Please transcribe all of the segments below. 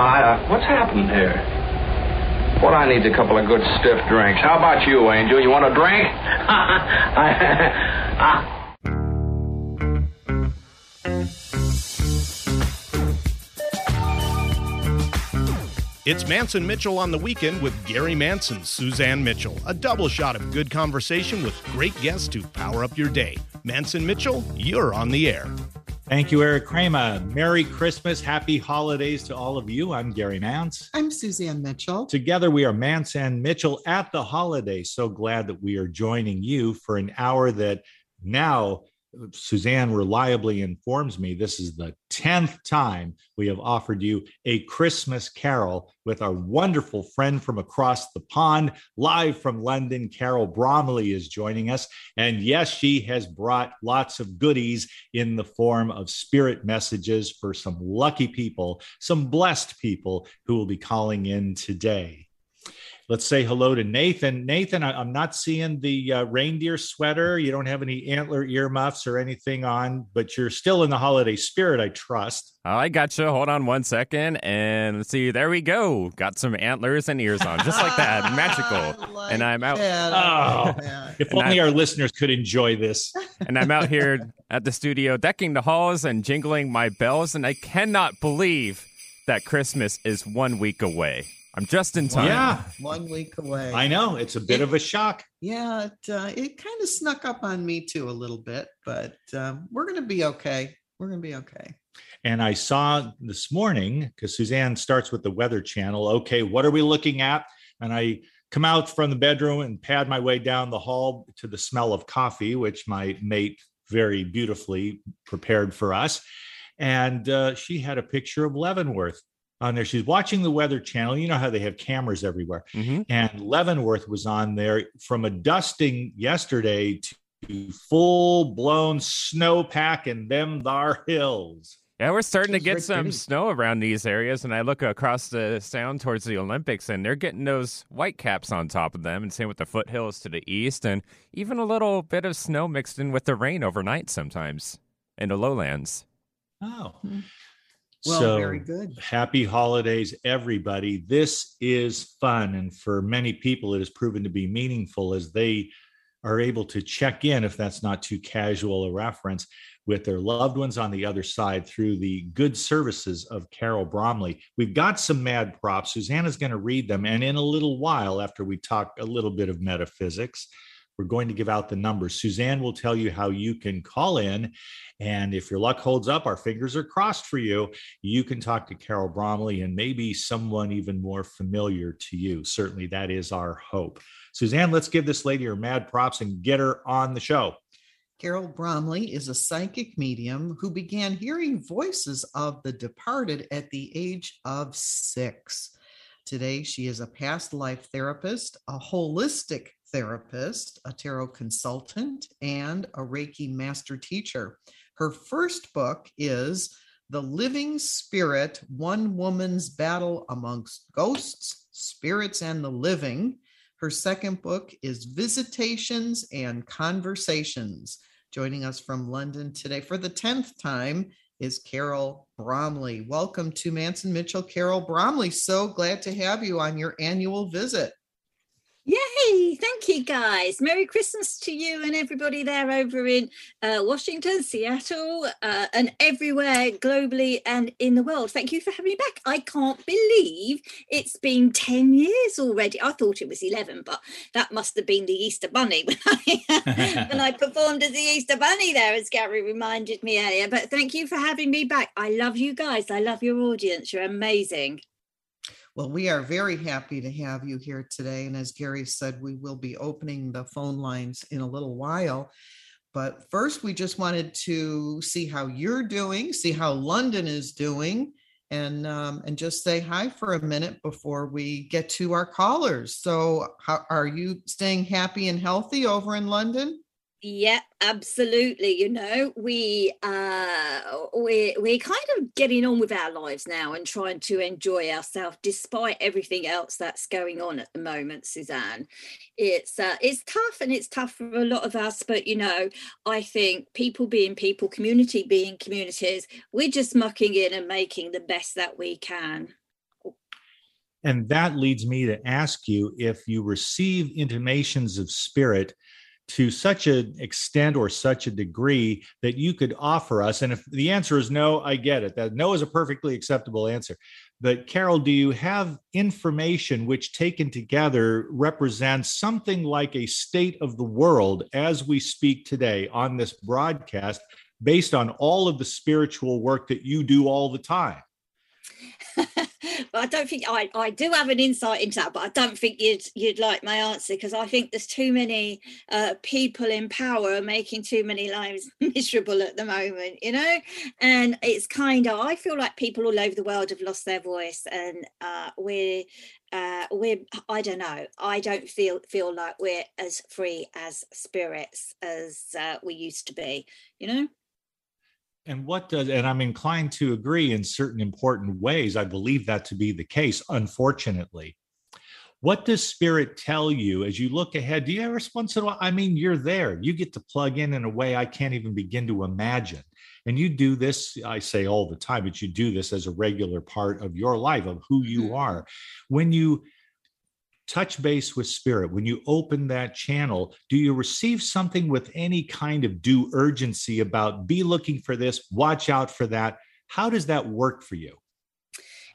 Uh, what's happened here? What I need a couple of good stiff drinks. How about you, Angel? You want a drink? I, It's Mance and Mitchell on the weekend with Gary Mance and, Suzanne Mitchell. A double shot of good conversation with great guests to power up your day. Mance and Mitchell, you're on the air. Thank you, Eric Kramer. Merry Christmas. Happy holidays to all of you. I'm Gary Mance. I'm Suzanne Mitchell. Together, we are Mance and Mitchell at the holiday. So glad that we are joining you for an hour that now Suzanne reliably informs me this is the 10th time we have offered you a Christmas carol with our wonderful friend from across the pond, live from London. Carol Bromley is joining us. And yes, she has brought lots of goodies in the form of spirit messages for some lucky people, some blessed people who will be calling in today let's say hello to Nathan. Nathan, I, am not seeing the uh, reindeer sweater. You don't have any antler earmuffs or anything on, but you're still in the holiday spirit, I trust. Oh, I gotcha. Hold on one second. And let's see. There we go. Got some antlers and ears on, just like that. Magical. Like and I'm out. Oh, if only I, our listeners could enjoy this. And I'm out here at the studio decking the halls and jingling my bells. And I cannot believe that Christmas is one week away. I'm just in time. Yeah, one week away. I know it's a bit it, of a shock. Yeah, it, uh, it kind of snuck up on me too a little bit, but um, we're going to be okay. We're going to be okay. And I saw this morning because Suzanne starts with the Weather Channel. Okay, what are we looking at? And I come out from the bedroom and pad my way down the hall to the smell of coffee, which my mate very beautifully prepared for us. And uh, she had a picture of Leavenworth on there. She's watching the Weather Channel. You know how they have cameras everywhere. Mm-hmm. And Leavenworth was on there from a dusting yesterday to full blown snowpack in them thar hills. Yeah, we're starting to get some snow around these areas, and I look across the sound towards the Olympics, and they're getting those white caps on top of them, and same with the foothills to the east, and even a little bit of snow mixed in with the rain overnight sometimes in the lowlands. Oh, hmm. Well, so, very good. Happy holidays, everybody. This is fun. And for many people, it has proven to be meaningful as they are able to check in, if that's not too casual a reference, with their loved ones on the other side through the good services of Carol Bromley. We've got some mad props. Susanna's going to read them. And in a little while, after we talk a little bit of metaphysics, we're going to give out the numbers. Suzanne will tell you how you can call in. And if your luck holds up, our fingers are crossed for you. You can talk to Carol Bromley and maybe someone even more familiar to you. Certainly, that is our hope. Suzanne, let's give this lady her mad props and get her on the show. Carol Bromley is a psychic medium who began hearing voices of the departed at the age of six. Today, she is a past life therapist, a holistic therapist, a tarot consultant, and a Reiki master teacher. Her first book is The Living Spirit One Woman's Battle Amongst Ghosts, Spirits, and the Living. Her second book is Visitations and Conversations. Joining us from London today for the 10th time is Carol Bromley. Welcome to Mance and Mitchell, Carol Bromley. So glad to have you on your annual visit. Yay! Thank you, guys. Merry Christmas to you and everybody there over in uh, Washington, Seattle, uh, and everywhere globally and in the world. Thank you for having me back. I can't believe it's been 10 years already. I thought it was 11, but that must have been the Easter Bunny when I, when I performed as the Easter Bunny there, as Gary reminded me earlier. But thank you for having me back. I love you guys. I love your audience. You're amazing. Well, we are very happy to have you here today. And as Gary said, we will be opening the phone lines in a little while. But first, we just wanted to see how you're doing, see how London is doing, and um, and just say hi for a minute before we get to our callers. So, how, are you staying happy and healthy over in London? Yeah, absolutely. You know, we uh we we're kind of getting on with our lives now and trying to enjoy ourselves despite everything else that's going on at the moment, Suzanne. It's uh it's tough and it's tough for a lot of us, but you know, I think people being people, community being communities, we're just mucking in and making the best that we can. And that leads me to ask you if you receive intimations of spirit to such an extent or such a degree that you could offer us. And if the answer is no, I get it. That no is a perfectly acceptable answer. But Carol, do you have information which taken together represents something like a state of the world as we speak today on this broadcast based on all of the spiritual work that you do all the time? I don't think I, I do have an insight into that, but I don't think you'd you'd like my answer because I think there's too many uh, people in power making too many lives miserable at the moment, you know. And it's kind of I feel like people all over the world have lost their voice, and uh, we're uh, we're I don't know. I don't feel feel like we're as free as spirits as uh, we used to be, you know. And what does, and I'm inclined to agree in certain important ways. I believe that to be the case, unfortunately. What does spirit tell you as you look ahead? Do you ever once in a while? I mean, you're there. You get to plug in in a way I can't even begin to imagine. And you do this, I say all the time, but you do this as a regular part of your life, of who you mm-hmm. are. When you touch base with spirit, when you open that channel, do you receive something with any kind of due urgency about be looking for this, watch out for that? How does that work for you?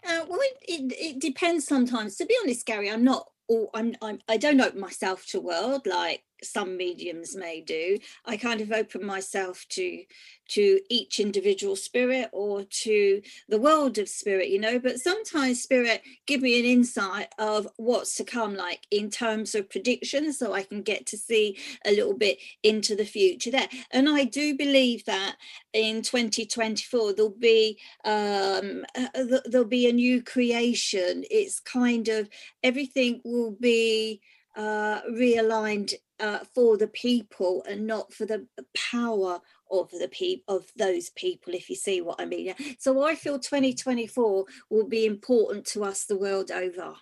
Uh, well, it, it, it, depends sometimes. To be honest, Gary, I'm not. All, I'm, I'm. I don't open myself to world like some mediums may do. I kind of open myself to to each individual spirit or to the world of spirit you know but sometimes spirit give me an insight of what's to come like in terms of predictions so i can get to see a little bit into the future there and i do believe that in 2024 there'll be um uh, there'll be a new creation it's kind of everything will be uh, realigned uh, for the people and not for the power of the people of those people if you see what i mean. So i feel 2024 will be important to us the world over.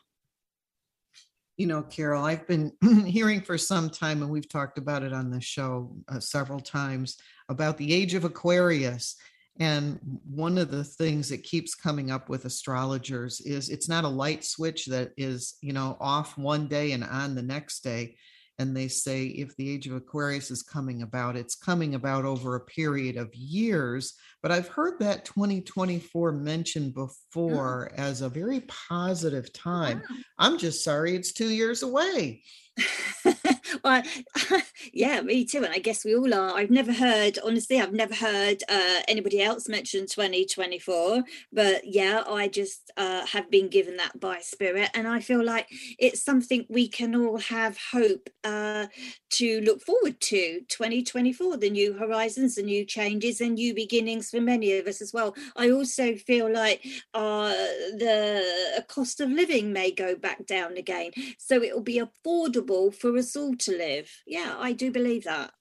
You know carol i've been hearing for some time and we've talked about it on the show uh, several times about the age of aquarius. And one of the things that keeps coming up with astrologers is it's not a light switch that is you know off one day and on the next day and they say if the age of Aquarius is coming about, it's coming about over a period of years. But I've heard that 2024 mentioned oh. before as a very positive oh, time. Wow. I'm just sorry it's two years away. well, yeah, me too. And I guess we all are. I've never heard, honestly, I've never heard uh, anybody else mention 2024. But yeah, I just uh, have been given that by spirit. And I feel like it's something we can all have hope uh, to look forward to 2024, the new horizons, the new changes, and new beginnings for many of us as well. I also feel like uh, the cost of living may go back down again. So it will be affordable for us all to live. Yeah, I do believe that.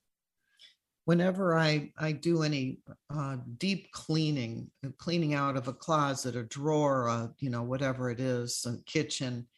Whenever I, I do any uh, deep cleaning, uh, cleaning out of a closet, a drawer, a, you know, whatever it is, a kitchen,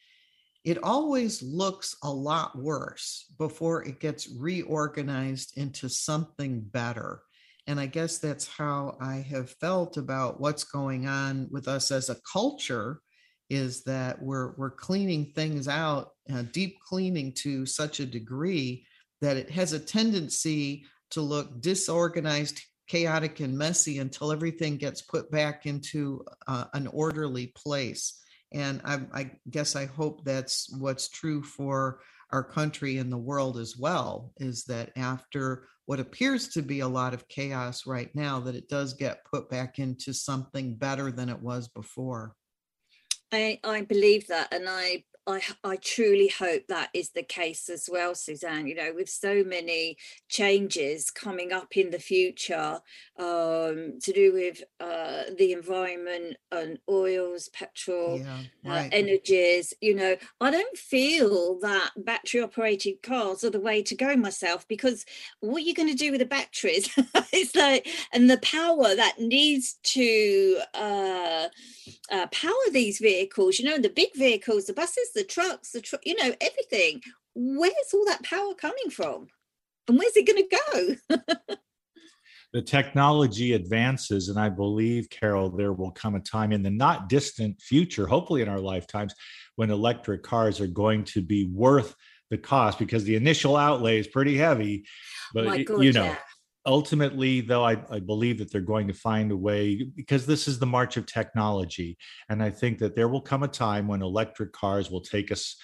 it always looks a lot worse before it gets reorganized into something better. And I guess that's how I have felt about what's going on with us as a culture is that we're we're cleaning things out, uh, deep cleaning to such a degree that it has a tendency to look disorganized, chaotic, and messy until everything gets put back into uh, an orderly place. And I, I guess I hope that's what's true for our country and the world as well is that after what appears to be a lot of chaos right now that it does get put back into something better than it was before I, I believe that and I I, I truly hope that is the case as well, Suzanne. You know, with so many changes coming up in the future um, to do with uh, the environment and oils, petrol, yeah, uh, right. uh, energies, you know, I don't feel that battery operated cars are the way to go myself because what are you going to do with the batteries? it's like, and the power that needs to uh, uh, power these vehicles, you know, the big vehicles, the buses, the trucks, the tr- you know, everything. Where's all that power coming from? And where's it going to go? the technology advances, and I believe, Carol, there will come a time in the not distant future, hopefully in our lifetimes, when electric cars are going to be worth the cost because the initial outlay is pretty heavy. But oh My God, you know, yeah. Ultimately, though, I, I believe that they're going to find a way because this is the march of technology. And I think that there will come a time when electric cars will take us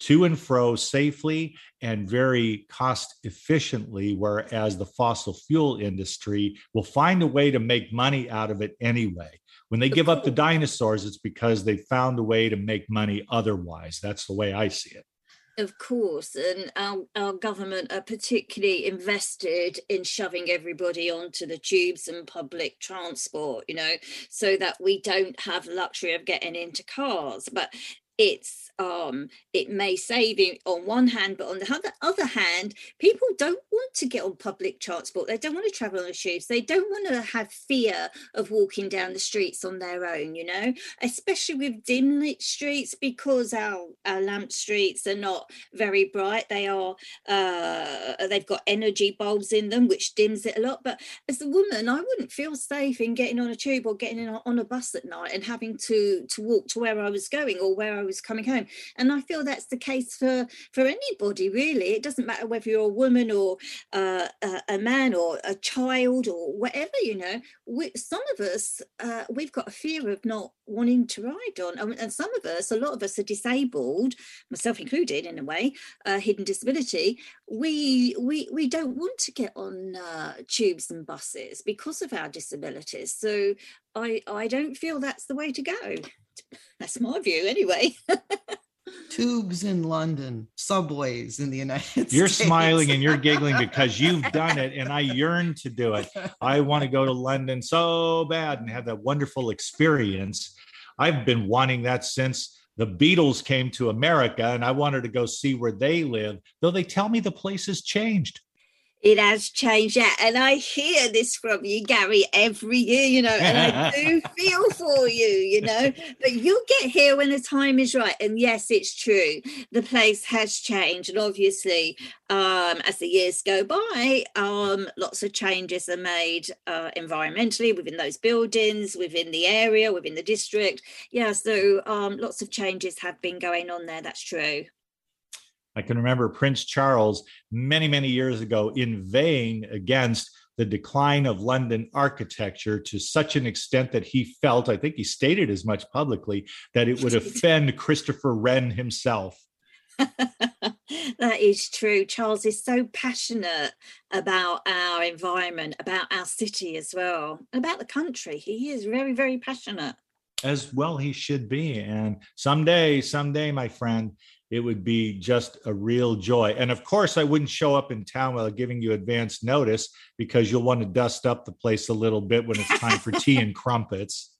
to and fro safely and very cost efficiently, whereas the fossil fuel industry will find a way to make money out of it anyway. When they give up the dinosaurs, it's because they found a way to make money otherwise. That's the way I see it. Of course, and our, our government are particularly invested in shoving everybody onto the tubes and public transport, you know, so that we don't have luxury of getting into cars. But it's um it may save you on one hand but on the other, other hand people don't want to get on public transport. They don't want to travel on the tubes. They don't want to have fear of walking down the streets on their own you know? Especially with dim lit streets because our, our lamp streets are not very bright. They are uh they've got energy bulbs in them which dims it a lot. But as a woman i wouldn't feel safe in getting on a tube or getting in on a bus at night and having to to walk to where i was going or where i was coming home. And i feel that's the case for for anybody really. It doesn't matter whether you're a woman or uh, a, a, man or a child or whatever you know. We, some of us uh, we've got a fear of not wanting to ride on. And, some of us a lot of us are disabled myself included in a way uh, hidden disability. We we we don't want to get on uh, tubes and buses because of our disabilities. So i i don't feel that's the way to go that's my view anyway tubes in London, subways in the United States. you're States. smiling and you're giggling because you've done it, and I yearn to do it. I want to go to London so bad and have that wonderful experience. I've been wanting that since the Beatles came to America, and I wanted to go see where they live, though they tell me the place has changed. It has changed, yeah. And I hear this from you, Gary, every year, you know, and I do feel for you, you know, but you'll get here when the time is right. And yes, it's true. The place has changed. And obviously, um, as the years go by, um, lots of changes are made uh, environmentally within those buildings, within the area, within the district. Yeah, so um, lots of changes have been going on there. That's true. I can remember Prince Charles many, many years ago inveighing against the decline of London architecture to such an extent that he felt, I think he stated as much publicly, that it would offend Christopher Wren himself. that is true. Charles is so passionate about our environment, about our city as well, about the country. He is very, very passionate. As well, he should be. And someday, someday, my friend, it would be just a real joy. And of course, I wouldn't show up in town without giving you advance notice because you'll want to dust up the place a little bit when it's time for tea and crumpets.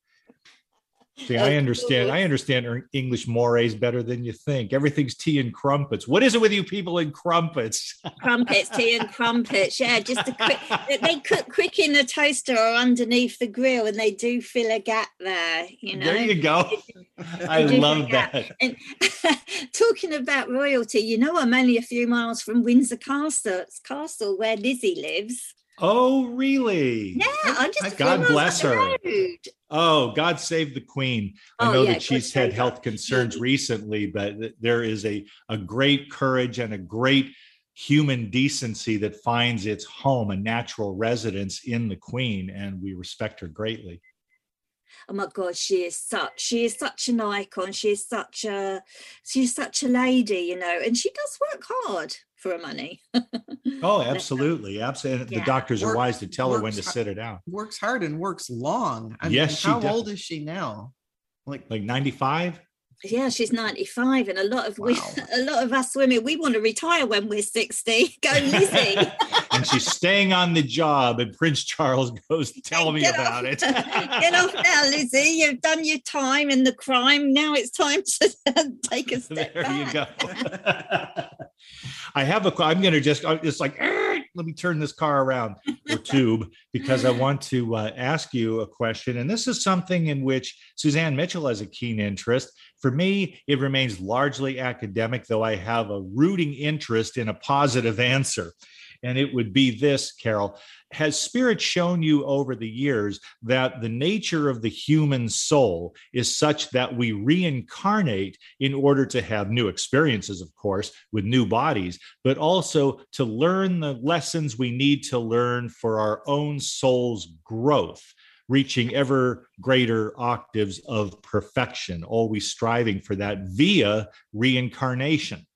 See, I understand. I understand er, English mores better than you think. Everything's tea and crumpets. What is it with you people in crumpets? Crumpets, tea and crumpets. Yeah, just a quick. They cook quick in the toaster or underneath the grill, and they do fill a gap there. You know. There you go. I love that. And talking about royalty, you know, I'm only a few miles from Windsor Castle, Castle where Lizzie lives. Oh, really? Yeah, oh I'm just God bless her. Oh, God save the Queen. I Oh, know yeah, that she's had health concerns recently, but there is a, a great courage and a great human decency that finds its home, a natural residence in the Queen, and we respect her greatly. oh my god she is such she is such an icon she is such a she's such a lady you know and she does work hard for money Oh, absolutely. Absolutely. The Yeah. doctors are wise to tell her when to sit her down. Works hard and works long. I Yes, mean, how does. old is she now? Like, Like 95? yeah she's 95 and a lot of we a lot of us women we want to retire when we're 60 go lizzie and she's staying on the job, and Prince Charles goes, Tell me Get about off- it. get off now lizzie you've done your time in the crime now it's time to take a step there you go. I have a. I'm going to just. I'm like. "Eh, Let me turn this car around or tube because I want to uh, ask you a question, and this is something in which Suzanne Mitchell has a keen interest. For me, it remains largely academic, though I have a rooting interest in a positive answer. And it would be this, Carol. Has Spirit shown you over the years that the nature of the human soul is such that we reincarnate in order to have new experiences, of course, with new bodies, but also to learn the lessons we need to learn for our own soul's growth? reaching ever greater octaves of perfection, always striving for that via reincarnation.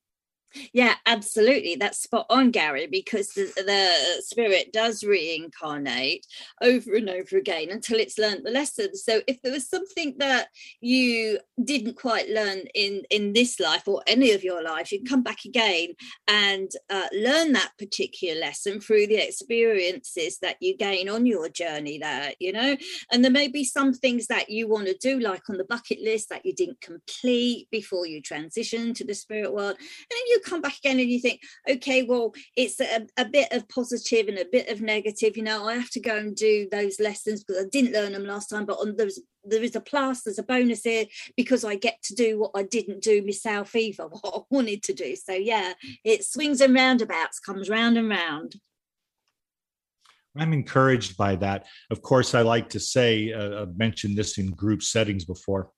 Yeah, absolutely. That's spot on, Gary, because the, the spirit does reincarnate over and over again until it's learned the lesson. So if there was something that you didn't quite learn in in this life or any of your life, you can come back again and uh, learn that particular lesson through the experiences that you gain on your journey there, you know. And there may be some things that you want to do, like on the bucket list that you didn't complete before you transition to the spirit world. And you come back again and you think, okay, well, it's a, a bit of positive and a bit of negative. You know, I have to go and do those lessons because I didn't learn them last time, but on there is a plus, there's a bonus here because I get to do what I didn't do myself either, what I wanted to do. So yeah, it swings and roundabouts, comes round and round. I'm encouraged by that. Of course, I like to say, uh, I've mentioned this in group settings before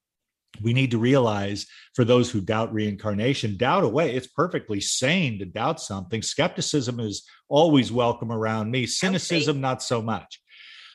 we need to realize for those who doubt reincarnation, doubt away. It's perfectly sane to doubt something. Skepticism is always welcome around me, oh, cynicism, not so much.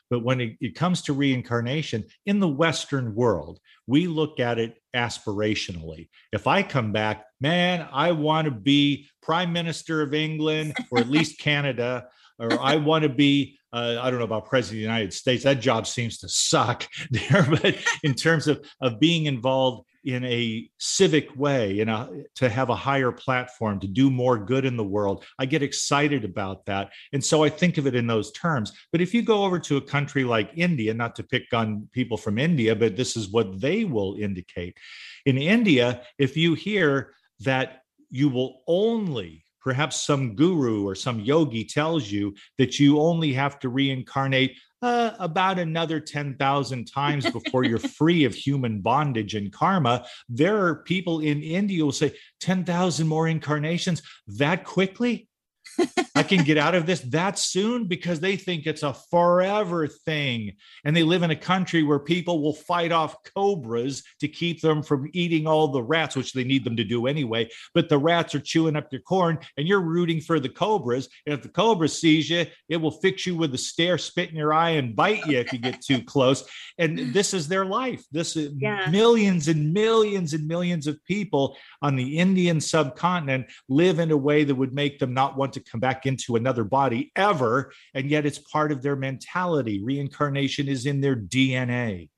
But when it, it, comes to reincarnation in the Western world, we look at it aspirationally. If I come back, man, I want to be prime minister of England or at least Canada, or I want to be uh, I don't know about president of the United States. That job seems to suck there. But in terms of of being involved in a civic way, you know, to have a higher platform, to do more good in the world, I get excited about that. And so I think of it in those terms. But if you go over to a country like India, not to pick on people from India, but this is what they will indicate. In India, if you hear that you will only perhaps some guru or some yogi tells you that you only have to reincarnate uh, about another 10,000 times before you're free of human bondage and karma. There are people in India who will say 10,000 more incarnations that quickly? I can get out of this that soon because they think it's a forever thing. And they live in a country where people will fight off cobras to keep them from eating all the rats, which they need them to do anyway. But the rats are chewing up your corn and you're rooting for the cobras. And if the cobra sees you, it will fix you with a stare, spit in your eye, and bite you if you get too close. And this is their life. This is yeah. millions and millions and millions of people on the Indian subcontinent live in a way that would make them not want to come back into another body ever. And yet it's part of their mentality. Reincarnation is in their DNA.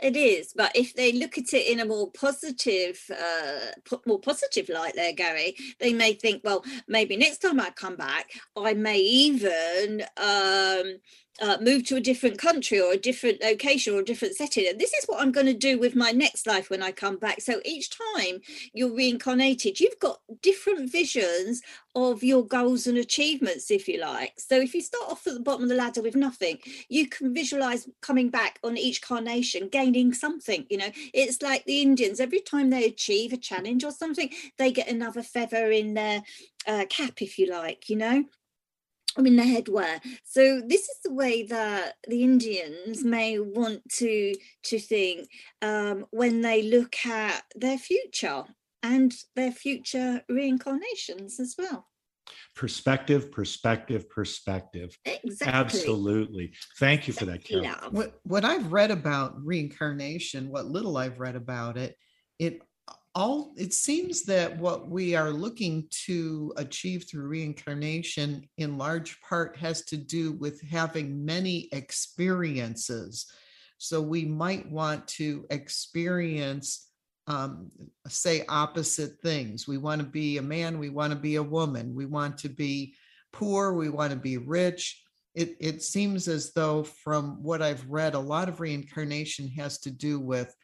It is, but if they look at it in a more positive, uh, more positive light, there, Gary, they may think, well, maybe next time I come back, I may even um, uh, move to a different country or a different location or a different setting. And this is what I'm going to do with my next life when I come back. So each time you're reincarnated, you've got different visions of your goals and achievements, if you like. So if you start off at the bottom of the ladder with nothing, you can visualize coming back on each carnation, gaining something. You know, it's like the Indians, every time they achieve a challenge or something, they get another feather in their uh, cap, if you like, you know. I mean, the headwear. So this is the way that the Indians may want to to think um, when they look at their future and their future reincarnations as well. Perspective, perspective, perspective. Exactly. Absolutely. Thank you for that, Carol. What, what I've read about reincarnation, what little I've read about it, it all it seems that what we are looking to achieve through reincarnation in large part has to do with having many experiences. So we might want to experience um, say opposite things. We want to be a man we want to be a woman. We want to be poor we want to be rich. It, it seems as though from what i've read a lot of reincarnation has to do with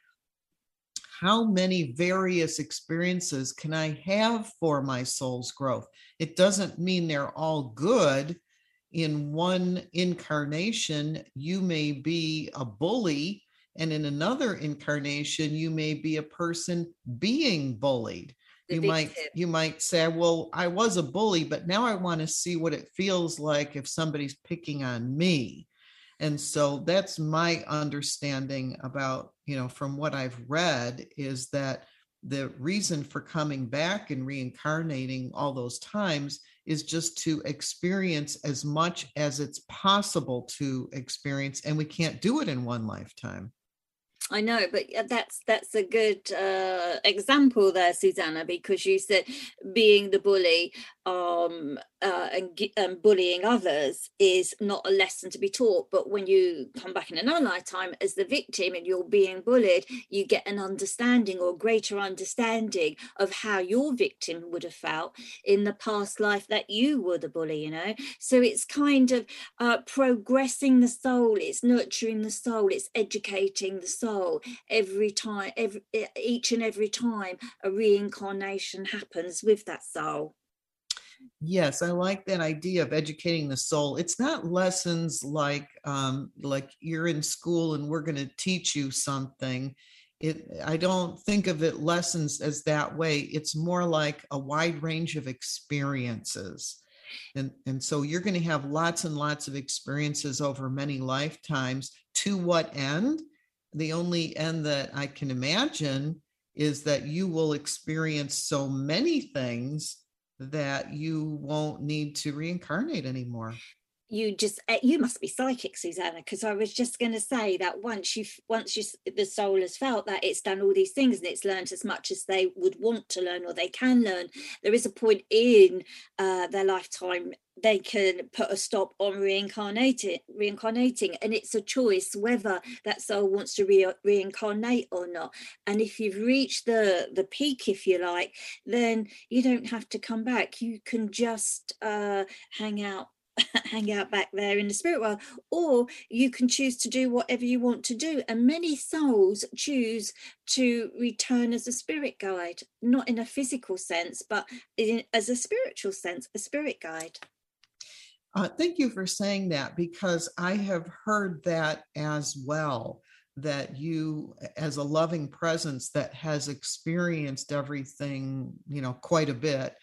how many various experiences can I have for my soul's growth? It doesn't mean they're all good. In one incarnation, you may be a bully, and in another incarnation, you may be a person being bullied. you might you might say well i was a bully but now i want to see what it feels like if somebody's picking on me and so that's my understanding about you know from what i've read is that the reason for coming back and reincarnating all those times is just to experience as much as it's possible to experience and we can't do it in one lifetime I know, but uh, that's that's a good uh, example there, Susanna, because you said being the bully um, uh, and, bullying others is not a lesson to be taught. But when you come back in another lifetime as the victim and you're being bullied, you get an understanding or greater understanding of how your victim would have felt in the past life that you were the bully, you know? So it's kind of uh, progressing the soul, it's nurturing the soul, it's educating the soul every time, every, each and every time a reincarnation happens with that soul. Yes, I like that idea of educating the soul. It's not lessons like um, like you're in school and we're going to teach you something. It I don't think of it lessons as that way. It's more like a wide range of experiences. And, and so you're going to have lots and lots of experiences over many lifetimes. To what end? The only end that I can imagine is that you will experience so many things that you won't need to reincarnate anymore you just eh, you must be psychic susanna because i was just going to say that once you once you the soul has felt that it's done all these things and it's learned as much as they would want to learn or they can learn there is a point in uh, their lifetime they can put a stop on reincarnating reincarnating and it's a choice whether that soul wants to re- reincarnate or not. And if you've reached the the peak if you like then you don't have to come back. You can just uh, hang out hang out back there in the spirit world or you can choose to do whatever you want to do and many souls choose to return as a spirit guide not in a physical sense but in, as a spiritual sense a spirit guide uh, thank you for saying that because I have heard that as well. That you, as a loving presence that has experienced everything, you know, quite a bit,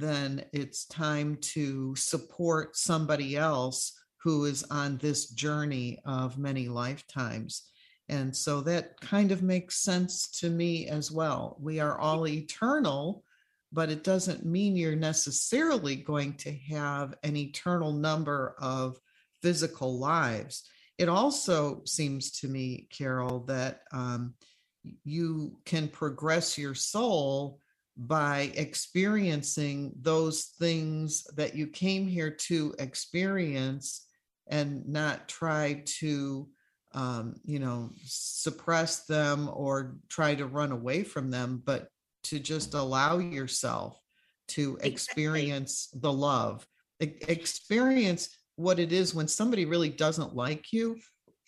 then it's time to support somebody else who is on this journey of many lifetimes. And so that kind of makes sense to me as well. We are all eternal, but it doesn't mean you're necessarily going to have an eternal number of physical lives. It also seems to me, Carol, that um, you can progress your soul by experiencing those things that you came here to experience and not try to um, you know suppress them or try to run away from them but to just allow yourself to experience the love. Experience what it is when somebody really doesn't like you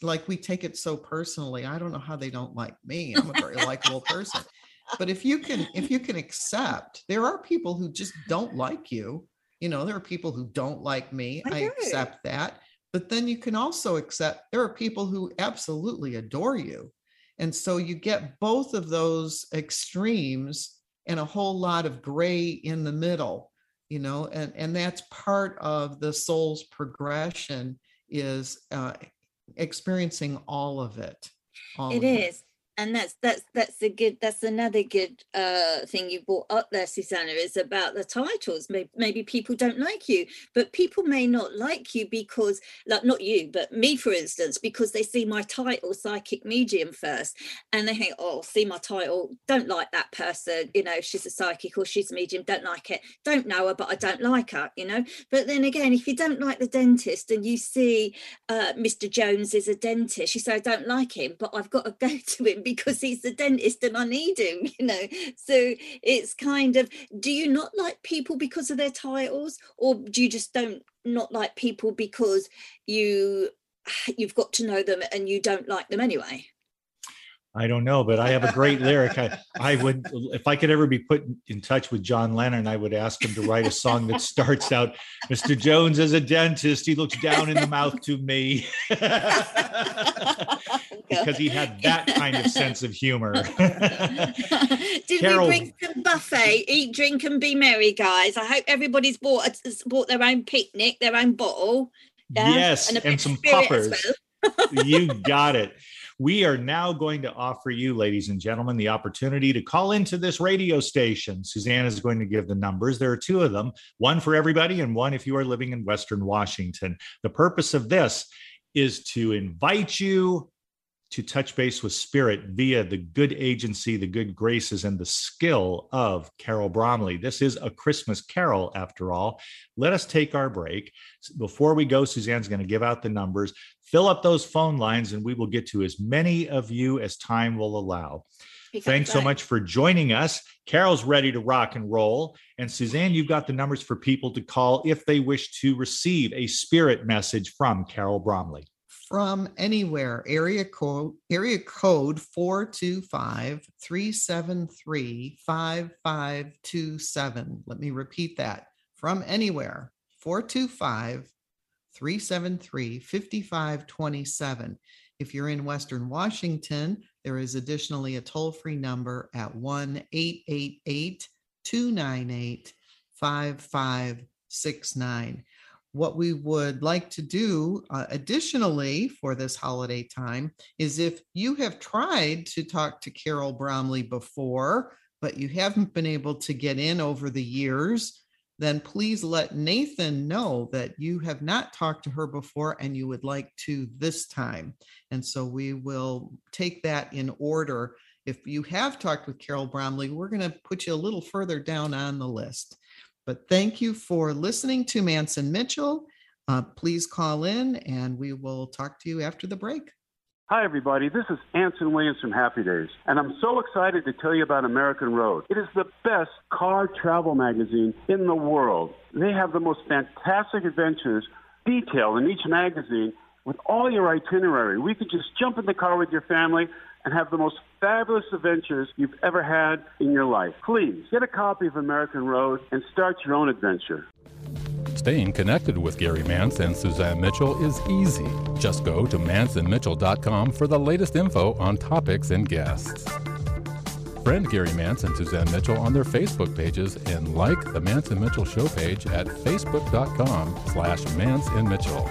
like we take it so personally i don't know how they don't like me i'm a very likable person but if you can if you can accept there are people who just don't like you you know there are people who don't like me i, I accept that but then you can also accept there are people who absolutely adore you and so you get both of those extremes and a whole lot of gray in the middle, you know, and, and that's part of the soul's progression is uh, experiencing all of it. All it of is. It and that's that's that's a good that's another good uh thing you brought up there susanna is about the titles. Maybe, maybe people don't like you but people may not like you because like not you but me for instance because they see my title psychic medium first and they think oh see my title don't like that person you know she's a psychic or she's a medium don't like it don't know her but i don't like her you know? But then again if you don't like the dentist and you see uh, mr jones is a dentist you say i don't like him but i've got to go to him because he's the dentist and I need him, you know. So it's kind of do you not like people because of their titles, or do you just don't not like people because you you've got to know them and you don't like them anyway? I don't know, but I have a great lyric. I, I would, if I could ever be put in touch with John Lennon, I would ask him to write a song that starts out, Mr. Jones is a dentist. He looks down in the mouth to me. because he had that kind of sense of humor. Did Carol... we bring some buffet? Eat, drink, and be merry, guys. I hope everybody's bought bought their own picnic, their own bottle. Yeah? Yes, and, and some poppers. Well. you got it. We are now going to offer you, ladies and gentlemen, the opportunity to call into this radio station. Suzanne is going to give the numbers. There are two of them, one for everybody and one if you are living in Western Washington. The purpose of this is to invite you to touch base with spirit via the good agency, the good graces, and the skill of Carol Bromley. This is a Christmas carol, after all. Let us take our break. Before we go, Suzanne's going to give out the numbers. Fill up those phone lines, and we will get to as many of you as time will allow. Thanks so much for joining us. Carol's ready to rock and roll. And Suzanne, you've got the numbers for people to call if they wish to receive a spirit message from Carol Bromley from anywhere. Area code area code 425-373-5527. Let me repeat that. From anywhere. 425-373-5527. If you're in Western Washington, there is additionally a toll-free number at 1-888-298-5569 what we would like to do uh, additionally for this holiday time is if you have tried to talk to Carol Bromley before, but you haven't been able to get in over the years, then please let Nathan know that you have not talked to her before and you would like to this time. And so we will take that in order. If you have talked with Carol Bromley, we're going to put you a little further down on the list. But thank you for listening to Mance and Mitchell. Uh, please call in and we will talk to you after the break. Hi, everybody. This is Anson Williams from Happy Days, and I'm so excited to tell you about American Road. It is the best car travel magazine in the world. They have the most fantastic adventures detailed in each magazine with all your itinerary. We could just jump in the car with your family and have the most fabulous adventures you've ever had in your life. Please get a copy of American Road and start your own adventure. Staying connected with Gary Mance and Suzanne Mitchell is easy. Just go to manceandmitchell.com for the latest info on topics and guests. Friend Gary Mance and Suzanne Mitchell on their Facebook pages and like the Mance and Mitchell show page at facebook.com slash Mance and Mitchell.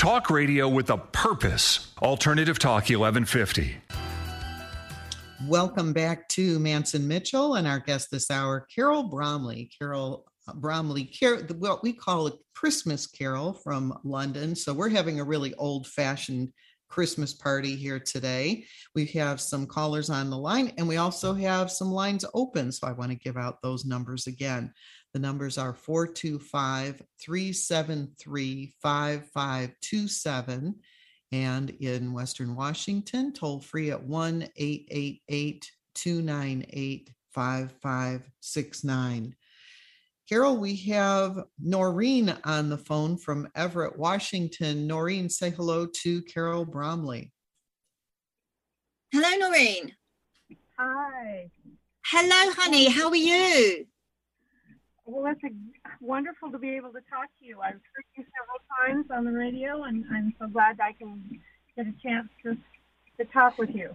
Talk radio with a purpose. Alternative Talk 1150. Welcome back to Mance and Mitchell and our guest this hour, Carol Bromley. Carol uh, Bromley, Car- what we call a Christmas carol from London. So we're having a really old fashioned Christmas party here today. We have some callers on the line and we also have some lines open. So I want to give out those numbers again. The numbers are 425 373 5527. And in Western Washington, toll free at 1 888 298 5569. Carol, we have Noreen on the phone from Everett, Washington. Noreen, say hello to Carol Bromley. Hello, Noreen. Hi. Hello, honey. How are you? Well, it's a, wonderful to be able to talk to you. I've heard you several times on the radio, and I'm so glad I can get a chance to, to talk with you.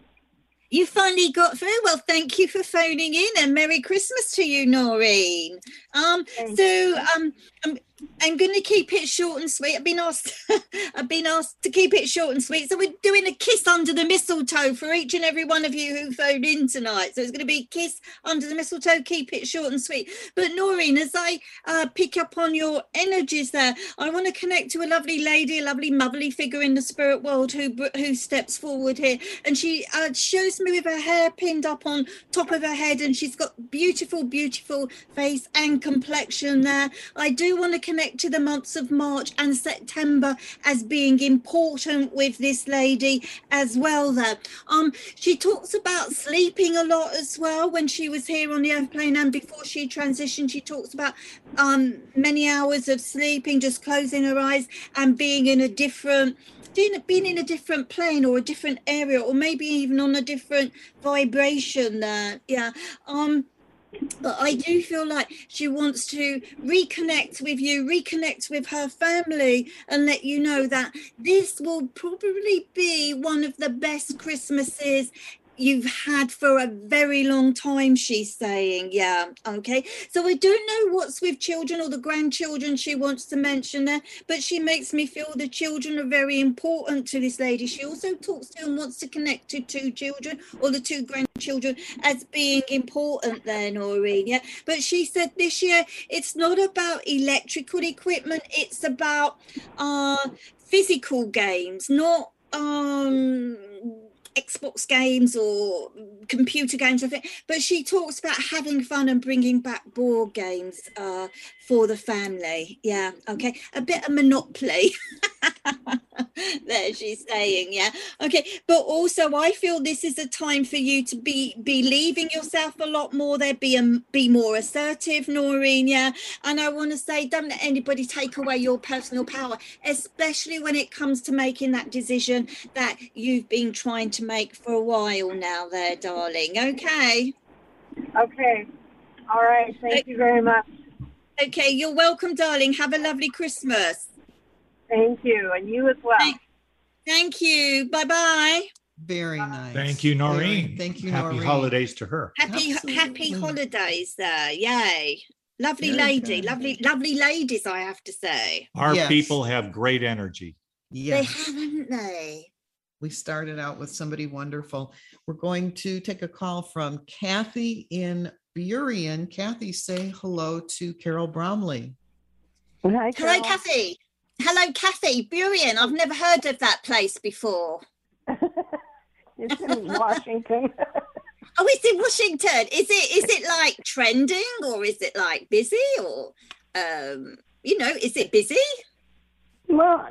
You finally got through. Well, thank you for phoning in, and Merry Christmas to you, Noreen. Um, so um, I'm, I'm going to keep it short and sweet. I've been asked, I've been asked to keep it short and sweet. So we're doing a kiss under the mistletoe for each and every one of you who phoned in tonight. So it's going to be kiss under the mistletoe. Keep it short and sweet. But Noreen, as I uh, pick up on your energies there, I want to connect to a lovely lady, a lovely motherly figure in the spirit world who who steps forward here, and she uh, shows me with her hair pinned up on top of her head, and she's got beautiful, beautiful face and complexion there. I do want to connect to the months of March and September as being important with this lady as well there. Um, she talks about sleeping a lot as well when she was here on the airplane and before she transitioned, she talks about um, many hours of sleeping, just closing her eyes and being in a different being in a different plane or a different area or maybe even on a different vibration there yeah um but I do feel like she wants to reconnect with you, reconnect with her family, and let you know that this will probably be one of the best Christmases you've had for a very long time she's saying. Yeah okay. So i don't know what's with children or the grandchildren she wants to mention there but she makes me feel the children are very important to this lady. She also talks to and wants to connect to two children or the two grandchildren as being important there noreen yeah? But she said this year it's not about electrical equipment it's about uh physical games not um Xbox games or computer games, I think. But she talks about having fun and bringing back board games uh, for the family. Yeah, okay. A bit of Monopoly. there she's saying yeah. Okay but also i feel this is a time for you to be believing yourself a lot more there be a, be more assertive noreen yeah. And i want to say don't let anybody take away your personal power especially when it comes to making that decision that you've been trying to make for a while now there darling okay? Okay. All right. Thank okay. you very much. Okay you're welcome darling. Have a lovely christmas Thank you, and you as well. Thank, thank you. Bye bye. Very nice. Thank you, Noreen. Thank you, Happy Noreen. holidays to her. Happy happy holidays there. Yay. Lovely Very lady. Good. Lovely, lovely ladies, I have to say. Our yes. people have great energy. Yes. They haven't they? We started out with somebody wonderful. We're going to take a call from Kathy in Burien. Kathy, say hello to Carol Bromley. Hi, Carol. Hello, Kathy. Hello, Kathy Burien. I've never heard of that place before. it's in Washington. oh, it's in Washington. Is it is it like trending or is it like busy or um you know, is it busy? Well,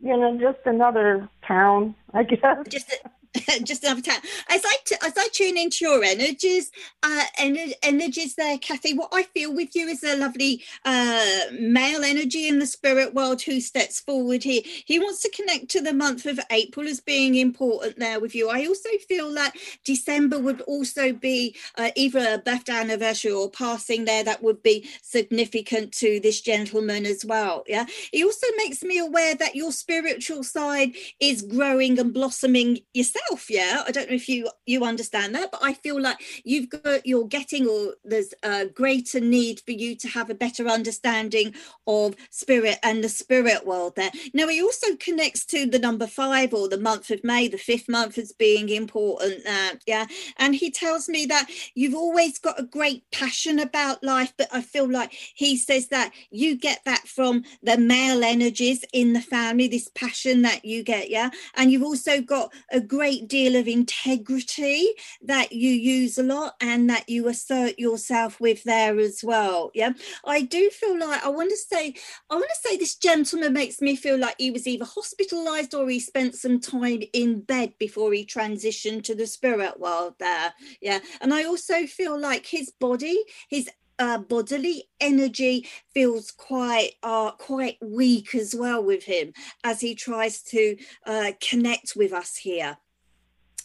you know, just another town, I guess. Just a, just another time. As I t- as I tune into your energies, uh, ener- energies there, Kathy. What I feel with you is a lovely uh, male energy in the spirit world who steps forward here. He wants to connect to the month of April as being important there with you. I also feel that December would also be uh, either a birthday anniversary or passing there that would be significant to this gentleman as well. Yeah. He also makes me aware that your spiritual side is growing and blossoming yourself yourself yeah? I don't know if you you understand that but i feel like you've got you're getting or there's a greater need for you to have a better understanding of spirit and the spirit world there. Now he also connects to the number five or the month of may the fifth month as being important uh, yeah? And he tells me that you've always got a great passion about life but i feel like he says that you get that from the male energies in the family this passion that you get yeah? And you've also got a great great deal of integrity that you use a lot and that you assert yourself with there as well. Yeah, I do feel like I want to say, I want to say this gentleman makes me feel like he was either hospitalized or he spent some time in bed before he transitioned to the spirit world there. Yeah, and I also feel like his body, his uh, bodily energy feels quite uh, quite weak as well with him as he tries to uh, connect with us here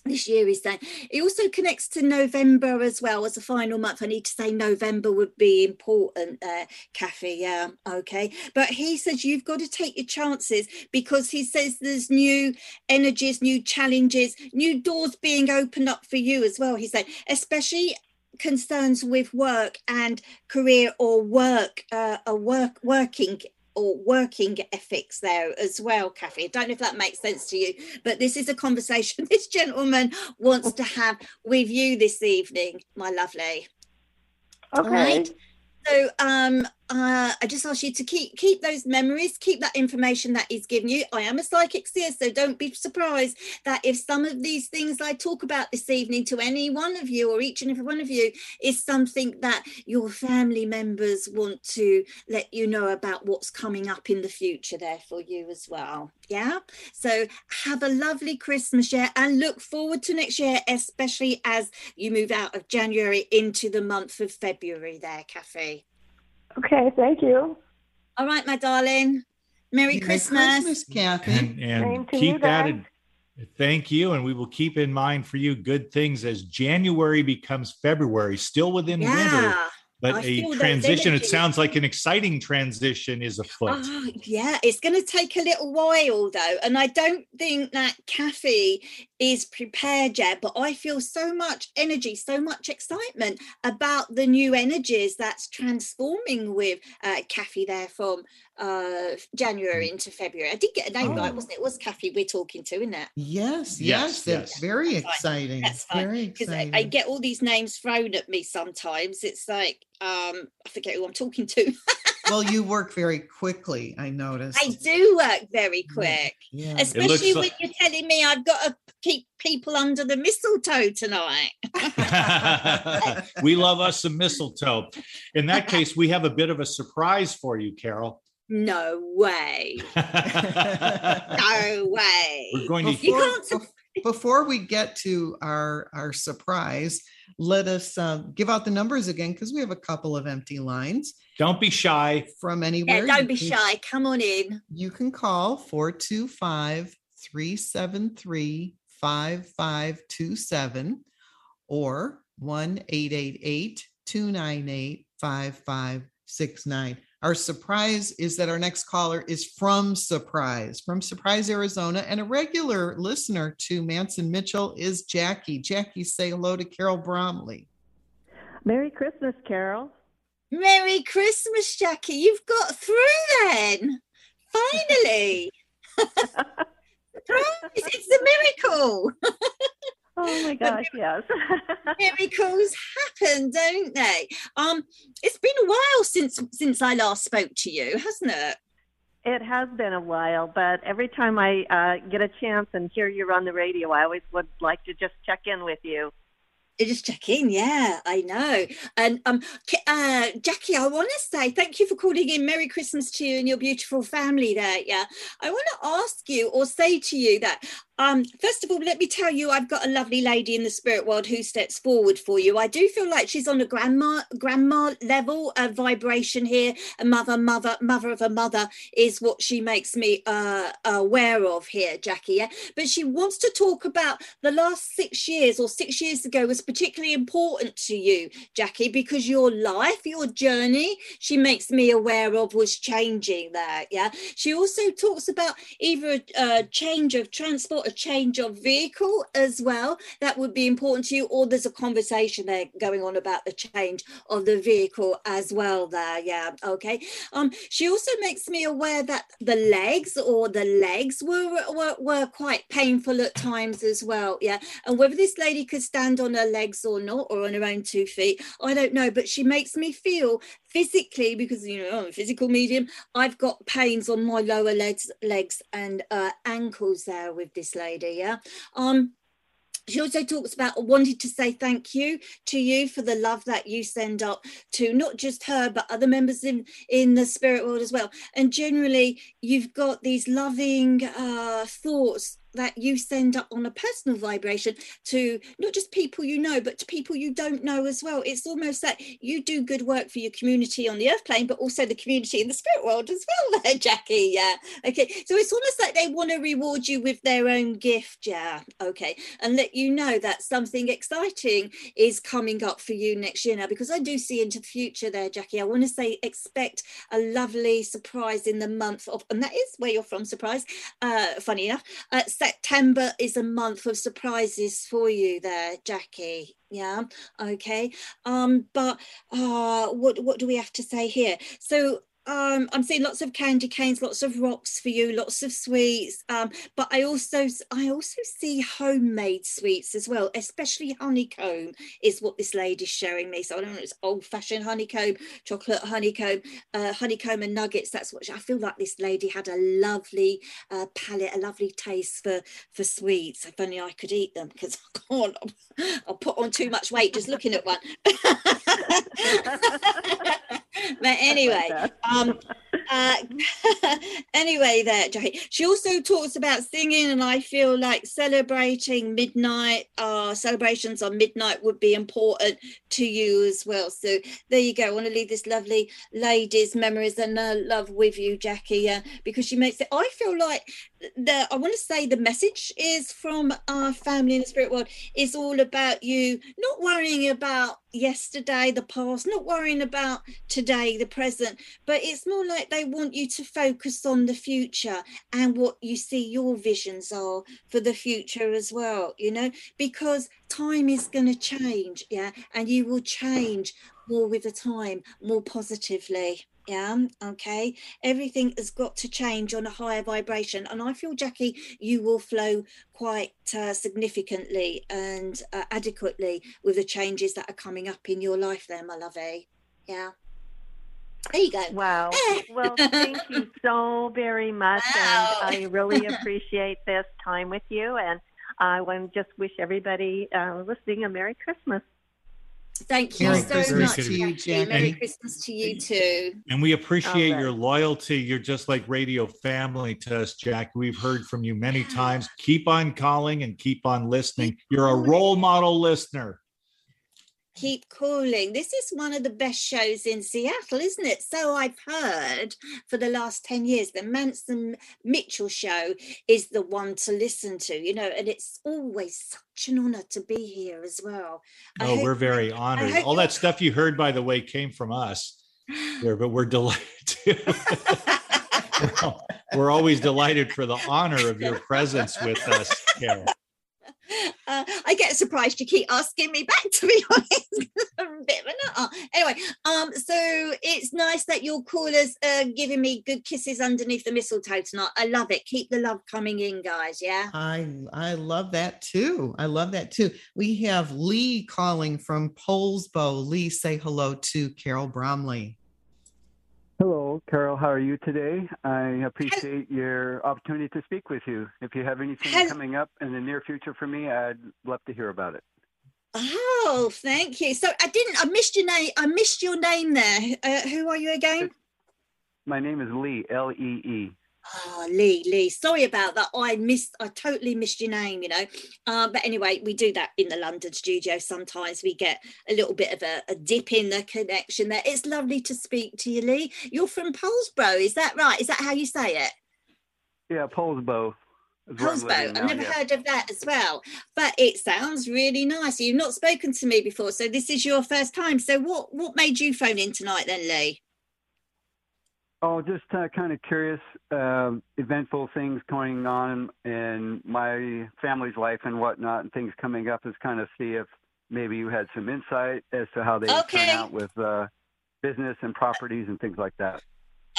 this year is saying it also connects to november as well as a final month. I need to say november would be important uh kathy. Yeah okay. But he says you've got to take your chances because he says there's new energies new challenges new doors being opened up for you as well he said especially concerns with work and career or work uh, a work working or working ethics there as well, Kathy. I don't know if that makes sense to you, but this is a conversation this gentleman wants to have with you this evening, my lovely. Okay. Right? So um uh, I just ask you to keep keep those memories, keep that information that he's given you. I am a psychic seer, so don't be surprised that if some of these things I talk about this evening to any one of you or each and every one of you is something that your family members want to let you know about what's coming up in the future there for you as well. Yeah. So have a lovely Christmas year and look forward to next year, especially as you move out of January into the month of February there, Kathy. Okay, thank you. All right, my darling. Merry, Merry Christmas. Christmas, Kathy. and, and Same to you keep that in thank you and we will keep in mind for you good things as january becomes february still within winter Yeah. But I a transition it sounds like an exciting transition is afoot Oh, yeah, it's going to take a little while though. And I don't think that Kathy is prepared yet, but I feel so much energy, so much excitement about the new energies that's transforming with uh, Kathy there from uh, January into February. I did get a name right, Oh. wasn't it? It was Kathy we're talking to, isn't it? Yes, Yes, yes, that's yes. very That's exciting. That's fine. Very Because I, exciting. I get all these names thrown at me sometimes. It's like, um, I forget who I'm talking to. well, you work very quickly, I noticed. I do work very quick. Yeah. Especially when like- you're telling me I've got to keep people under the mistletoe tonight. we love us some mistletoe in that case we have a bit of a surprise for you carol No way. No way. we're going to You Before, can't. su- before we get to our our surprise, let us uh, give out the numbers again because we have a couple of empty lines don't be shy from Yeah, anywhere. don't be can- shy. Come on in. You can call 425 373 5527 or 1 888 298 5569. Our surprise is that our next caller is from Surprise, from Surprise, Arizona. And a regular listener to Mance and Mitchell is Jackie. Jackie, say hello to Carol Bromley. Merry Christmas, Carol. Merry Christmas, Jackie. You've got through then. Finally. Surprise, it's a miracle. Oh my gosh, yes. Miracles happen, don't they? Um, it's been a while since since I last spoke to you, hasn't it? it has been a while, but every time I uh, get a chance and hear you're on the radio, I always would like to just check in with you. You Just check in, yeah, I know. And um, uh, Jackie, I want to say thank you for calling in. Merry Christmas to you and your beautiful family there. Yeah, I want to ask you or say to you that um, first of all, let me tell you, I've got a lovely lady in the spirit world who steps forward for you. I do feel like she's on a grandma grandma level of vibration here. A mother, mother, mother of a mother is what she makes me uh, aware of here, Jackie. Yeah, but she wants to talk about the last six years or six years ago was particularly important to you, Jackie, because your life, your journey, she makes me aware of was changing there. Yeah, she also talks about either a, a change of transport a change of vehicle as well that would be important to you or there's a conversation there going on about the change of the vehicle as well there yeah okay. Um she also makes me aware that the legs or the legs were were, were quite painful at times as well yeah. And whether this lady could stand on her legs or not or on her own two feet i don't know but she makes me feel physically because you know I'm a physical medium I've got pains on my lower legs legs and uh, ankles there with this lady yeah? Um she also talks about wanted to say thank you to you for the love that you send up to not just her but other members in in the spirit world as well. And generally you've got these loving uh thoughts that you send up on a personal vibration to not just people you know, but to people you don't know as well. It's almost that you do good work for your community on the earth plane, but also the community in the spirit world as well, there, Jackie. Yeah. Okay. So it's almost like they want to reward you with their own gift. Yeah. Okay. And let you know that something exciting is coming up for you next year now, because I do see into the future there, Jackie. I want to say expect a lovely surprise in the month of, and that is where you're from, surprise. Uh, funny enough. Uh, September is a month of surprises for you there, Jackie. Yeah, okay. Um, but uh what what do we have to say here? So um, I'm seeing lots of candy canes, lots of rocks for you, lots of sweets. Um, but I also I also see homemade sweets as well, especially honeycomb is what this lady's showing me. So I don't know, it's old-fashioned honeycomb, chocolate honeycomb, uh, honeycomb and nuggets. That's what she, I feel like this lady had a lovely uh, palate, a lovely taste for for sweets. If only I could eat them because I can't. I'll put on too much weight just looking at one. but anyway, um, uh, anyway, there, Jackie. She also talks about singing, and I feel like celebrating midnight, uh, celebrations on midnight would be important to you as well. So there you go. I want to leave this lovely lady's memories and uh, love with you, Jackie, uh, because she makes it. I feel like the I want to say the message is from our family in the spirit world is all about you not worrying about yesterday, the past, not worrying about today, the present, but it's more like they want you to focus on the future and what you see your visions are for the future as well, you know, because time is going to change, yeah, and you will change more with the time, more positively yeah okay everything has got to change on a higher vibration and i feel jackie you will flow quite uh, significantly and uh, adequately with the changes that are coming up in your life there my lovey yeah there you go. Wow. well, thank you so very much. Wow. And I really appreciate this time with you. And I want to just wish everybody uh, listening a Merry Christmas. Thank you Merry so Christmas much. To you, Jackie. Merry Christmas to you too. And we appreciate right. your loyalty. You're just like radio family to us, Jack. We've heard from you many times. Keep on calling and keep on listening. You're a role model listener keep calling. This is one of the best shows in Seattle, isn't it? So I've heard for the last 10 years. The Mance and Mitchell show is the one to listen to, you know, and it's always such an honor to be here as well. Oh, we're very honored. All that stuff you heard, by the way, came from us there, but we're delighted. we're always delighted for the honor of your presence with us, Carol. Uh, I get surprised you keep asking me back, to be honest. a bit of Anyway, um, so it's nice that your callers are giving me good kisses underneath the mistletoe tonight. I love it. Keep the love coming in, guys. Yeah. I I love that too. I love that too. We have Lee calling from Poulsbo. Lee, say hello to Carol Bromley. Hello, Carol. How are you today? I appreciate your opportunity to speak with you. If you have anything Hello. coming up in the near future for me, I'd love to hear about it. Oh, thank you. So I didn't. I missed your name. I missed your name there. Uh, who are you again? My name is Lee. L E E. Oh, Lee, Lee. Sorry about that. I missed. I totally missed your name. You know. Uh, but anyway, we do that in the London studio. Sometimes we get a little bit of a, a, dip in the connection there. It's lovely to speak to you, Lee. You're from Poulsbo, is that right? Is that how you say it? Yeah, Poulsbo. Poulsbo. I've never yeah. heard of that as well, but it sounds really nice. You've not spoken to me before, so this is your first time. So, what what made you phone in tonight, then, Lee? Oh, just uh, kind of curious, uh, eventful things going on in my family's life and whatnot, and things coming up is kind of see if maybe you had some insight as to how they okay. turn out with uh, business and properties and things like that.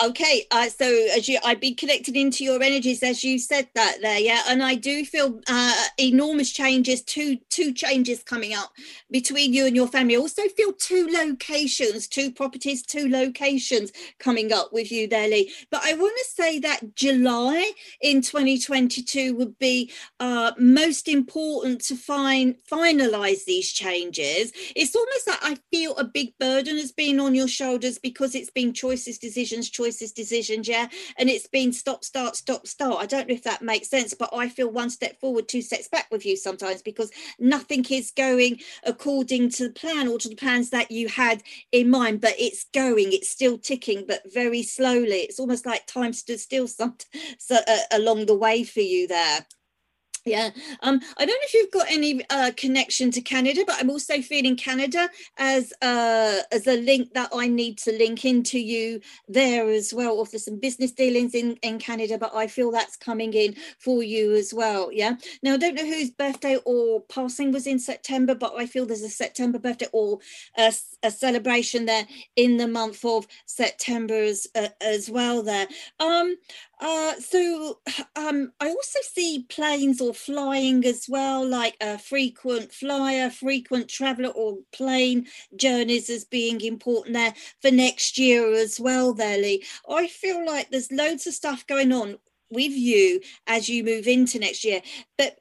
Okay, uh, so as you, I've been connected into your energies as you said that there, yeah, and I do feel uh, enormous changes, two two changes coming up between you and your family. I also feel two locations, two properties, two locations coming up with you there, Lee. But I want to say that July in 2022 would be uh, most important to find finalize these changes. It's almost like I feel a big burden has been on your shoulders because it's been choices, decisions, choices choices, decisions, yeah. And it's been stop, start, stop, start. I don't know if that makes sense, but I feel one step forward, two steps back with you sometimes because nothing is going according to the plan or to the plans that you had in mind, but it's going, it's still ticking, but very slowly. It's almost like time stood still some, so, uh, along the way for you there. Yeah, um, I don't know if you've got any uh, connection to Canada, but I'm also feeling Canada as uh, as a link that I need to link into you there as well. Or for some business dealings in in Canada, but I feel that's coming in for you as well. Yeah. Now I don't know whose birthday or passing was in September, but I feel there's a September birthday or a, a celebration there in the month of September as uh, as well. There. Um, uh, so um, I also see planes or flying as well, like a frequent flyer, frequent traveler, or plane journeys as being important there for next year as well, there, Lee. I feel like there's loads of stuff going on with you as you move into next year, but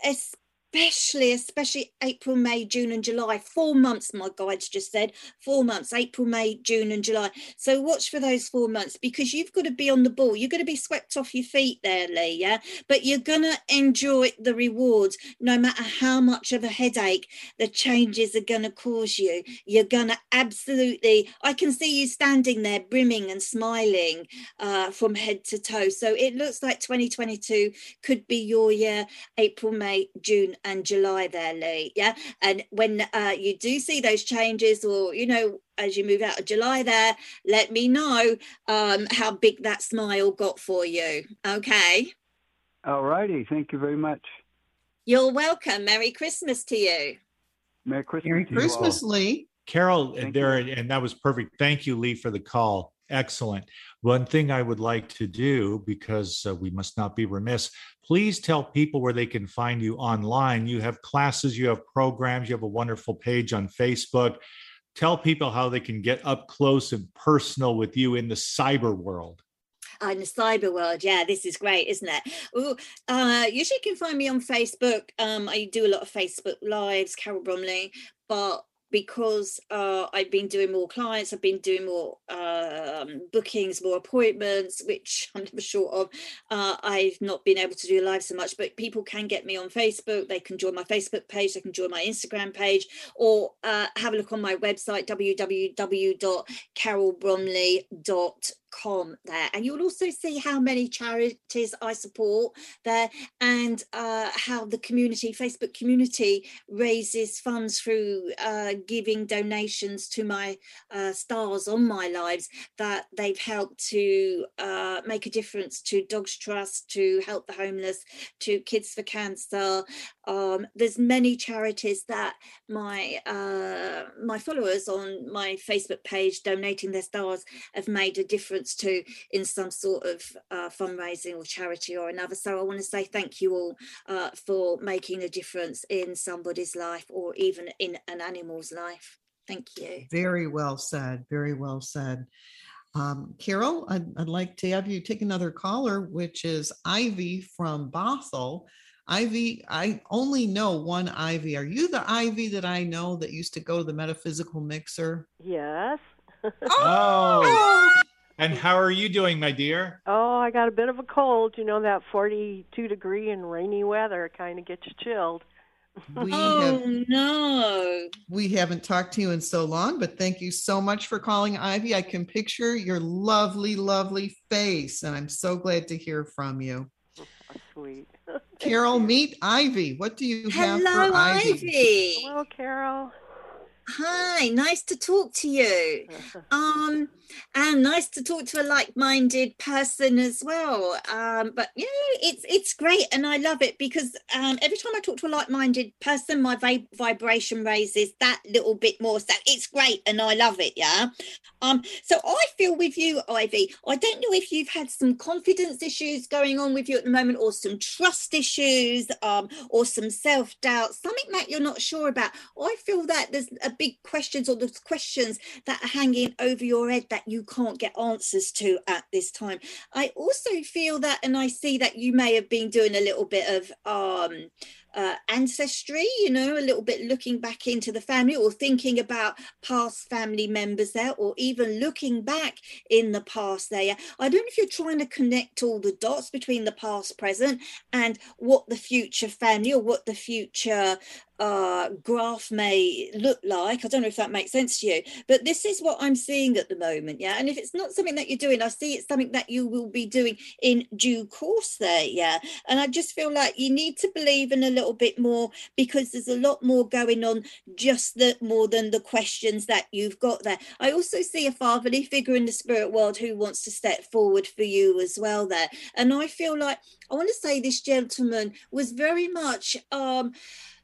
especially, especially April, May, June, and July. Four months, my guides just said. Four months, April, May, June, and July. So watch for those four months because you've got to be on the ball. You're going to be swept off your feet there, Lee. Yeah. But you're going to enjoy the rewards no matter how much of a headache the changes are going to cause you. You're going to absolutely, I can see you standing there brimming and smiling uh, from head to toe. So it looks like 2022 could be your year, April, May, June, and July there, Lee. Yeah. And when uh, you do see those changes, or, you know, as you move out of July there, let me know um, how big that smile got for you. Okay. All righty. Thank you very much. You're welcome. Merry Christmas to you. Merry Christmas. Merry Christmas, Lee. Carol, Thank there, you. and that was perfect. Thank you, Lee, for the call. Excellent. One thing I would like to do, because uh, we must not be remiss, please tell people where they can find you online. You have classes, you have programs, you have a wonderful page on Facebook. Tell people how they can get up close and personal with you in the cyber world. Uh, in the cyber world. Yeah, this is great, isn't it? Ooh, uh, usually you can find me on Facebook. Um, I do a lot of Facebook lives, Carol Bromley, but because uh, I've been doing more clients, I've been doing more um, bookings, more appointments, which I'm never short of. Uh, I've not been able to do live so much, but people can get me on Facebook. They can join my Facebook page, they can join my Instagram page, or uh, have a look on my website, www.carolbromley.com com there and you'll also see how many charities i support there and uh, how the community facebook community raises funds through uh, giving donations to my uh, stars on my lives that they've helped to uh, make a difference to dogs trust to help the homeless to kids for cancer. Um, there's many charities that my uh, my followers on my facebook page donating their stars have made a difference difference to in some sort of uh, fundraising or charity or another. So I want to say thank you all uh, for making a difference in somebody's life or even in an animal's life. Thank you. Very well said. Very well said. Um, Carol, I'd, I'd like to have you take another caller, which is Ivy from Bothell. Ivy, I only know one Ivy. Are you the Ivy that I know that used to go to the metaphysical mixer? Yes. oh, and how are you doing, my dear? Oh, I got a bit of a cold. You know, that 42 degree and rainy weather kind of gets you chilled. We oh, have, no. We haven't talked to you in so long, but thank you so much for calling, Ivy. I can picture your lovely, lovely face, and I'm so glad to hear from you. Oh, sweet. Carol, meet Ivy. What do you have Hello, for Ivy? Ivy? Hello, Carol. Hi, nice to talk to you. Um, and nice to talk to a like-minded person as well. Um, but yeah it's it's great and i love it because um, every time i talk to a like-minded person my vib- vibration raises that little bit more. So it's great and i love it yeah. Um so i feel with you ivy i don't know if you've had some confidence issues going on with you at the moment or some trust issues um or some self-doubt something that you're not sure about. I feel that there's a big questions or there's questions that are hanging over your head that that you can't get answers to at this time. I also feel that, and I see that you may have been doing a little bit of um, uh, ancestry, you know, a little bit looking back into the family or thinking about past family members there, or even looking back in the past there. I don't know if you're trying to connect all the dots between the past, present, and what the future family or what the future uh, graph may look like. I don't know if that makes sense to you, but this is what I'm seeing at the moment. Yeah. And if it's not something that you're doing, I see it's something that you will be doing in due course there. Yeah. And I just feel like you need to believe in a little bit more because there's a lot more going on just the more than the questions that you've got there. I also see a fatherly figure in the spirit world who wants to step forward for you as well there. And I feel like I want to say this gentleman was very much um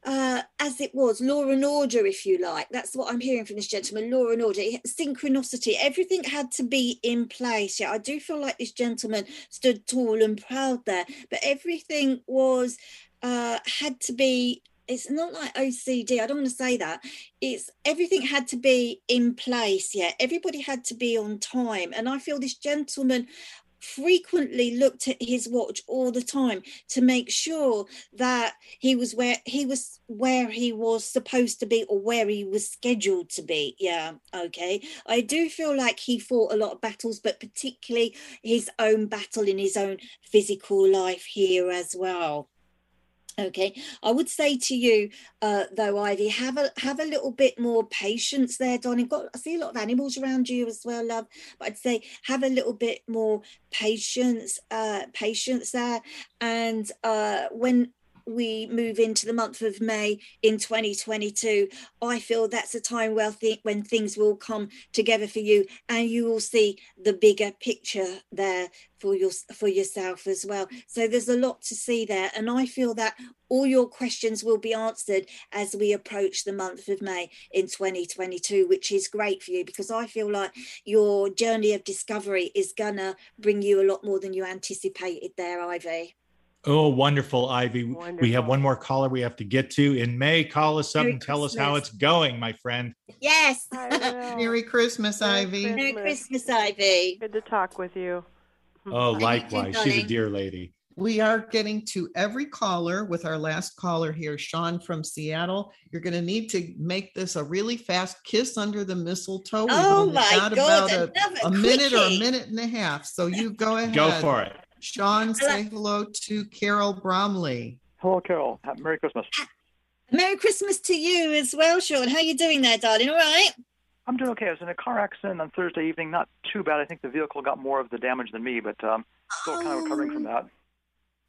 uh, as it was, law and order, if you like. That's what I'm hearing from this gentleman law and order, synchronicity, everything had to be in place. Yeah, I do feel like this gentleman stood tall and proud there, but everything was, uh, had to be it's not like OCD. I don't want to say that. It's everything had to be in place. Yeah, everybody had to be on time. And I feel this gentleman frequently looked at his watch all the time to make sure that he was where he was where he was supposed to be or where he was scheduled to be yeah okay i do feel like he fought a lot of battles but particularly his own battle in his own physical life here as well Okay, I would say to you, uh, though, Ivy, have a have a little bit more patience there, Donnie. Got I see a lot of animals around you as well, love. But I'd say have a little bit more patience, uh, patience there. And uh, when we move into the month of May in 2022, I feel that's a time where th- when things will come together for you, and you will see the bigger picture there for your for yourself as well. So there's a lot to see there, and I feel that all your questions will be answered as we approach the month of May in 2022, which is great for you because I feel like your journey of discovery is gonna bring you a lot more than you anticipated there, Ivy. Oh, wonderful, Ivy. Wonderful. We have one more caller we have to get to. In May, call us up Merry and tell Christmas. us how it's going, my friend. Yes. Merry Christmas, Merry Ivy. Christmas. Merry Christmas, Ivy. Good to talk with you. Oh, likewise. She's a dear lady. We are getting to every caller with our last caller here, Sean from Seattle. You're going to need to make this a really fast kiss under the mistletoe. We've oh only my got God, about a, a minute or a minute and a half. So you go ahead. Go for it. Sean, say hello to Carol Bromley. Hello, Carol. Merry Christmas. Merry Christmas to you as well, Sean. How are you doing there, darling? All right? I'm doing okay. I was in a car accident on Thursday evening. Not too bad. I think the vehicle got more of the damage than me, but um, still kind of recovering from that.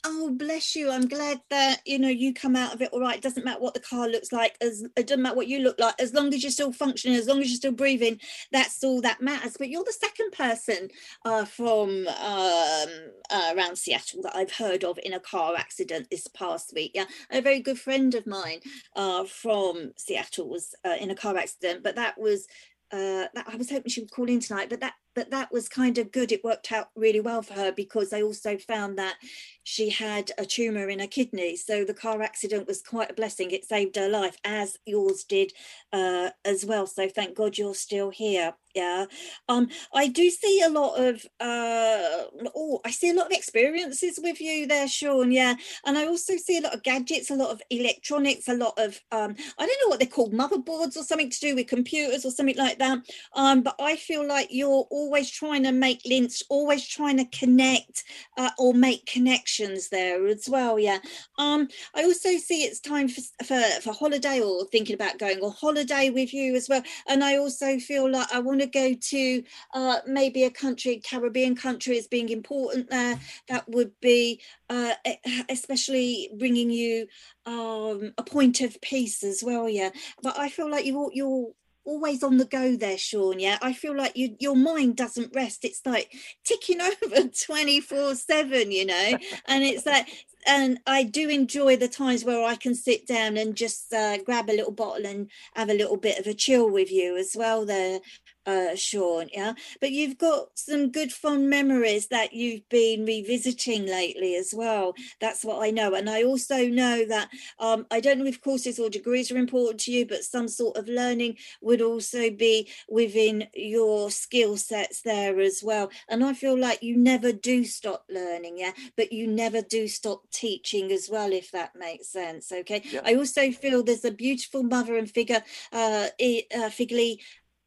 Oh, bless you. I'm glad that, you know, you come out of it all right. It doesn't matter what the car looks like, as it doesn't matter what you look like, as long as you're still functioning, as long as you're still breathing, that's all that matters. But you're the second person uh, from um, uh, around Seattle that I've heard of in a car accident this past week. Yeah. A very good friend of mine uh, from Seattle was uh, in a car accident, but that was uh, that I was hoping she would call in tonight, but that but that was kind of good. It worked out really well for her because they also found that she had a tumor in her kidney. So the car accident was quite a blessing. It saved her life, as yours did uh, as well. So thank God you're still here. Yeah. Um, I do see a lot of uh oh, I see a lot of experiences with you there, Sean. Yeah. And I also see a lot of gadgets, a lot of electronics, a lot of um, I don't know what they're called, motherboards or something to do with computers or something like that. Um, but I feel like you're always trying to make links, always trying to connect uh, or make connections there as well. Yeah. Um, I also see it's time for for, for holiday or thinking about going on holiday with you as well. And I also feel like I want to go to uh, maybe a country, Caribbean country as being important there, that would be uh, especially bringing you um, a point of peace as well. Yeah, but I feel like you you're always on the go there sean yeah. I feel like you your mind doesn't rest. It's like ticking over 24 7 you know? And it's like and I do enjoy the times where I can sit down and just uh, grab a little bottle and have a little bit of a chill with you as well there uh, Sean. Yeah, but you've got some good fond memories that you've been revisiting lately as well. That's what I know, and I also know that um, I don't know if courses or degrees are important to you, but some sort of learning would also be within your skill sets there as well. And I feel like you never do stop learning, yeah, but you never do stop teaching as well, if that makes sense. Okay. Yeah. I also feel there's a beautiful mother and figure, uh, uh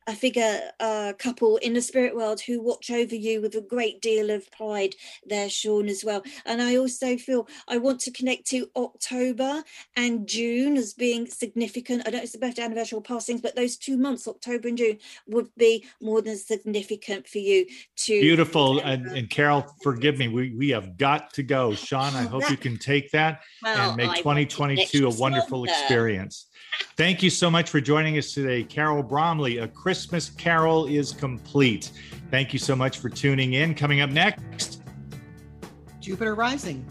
a figure a couple in the spirit world who watch over you with a great deal of pride there sean as well and i also feel i want to connect to october and june as being significant i don't know it's the birthday anniversary or passings but those two months october and june would be more than significant for you to Beautiful. And, and Carol, forgive me, we, we have got to go. Sean, I hope you can take that Well, and make I 2022 a wonderful longer. experience. Thank you so much for joining us today, Carol Bromley. A Christmas Carol is complete. Thank you so much for tuning in. Coming up next, Jupiter Rising.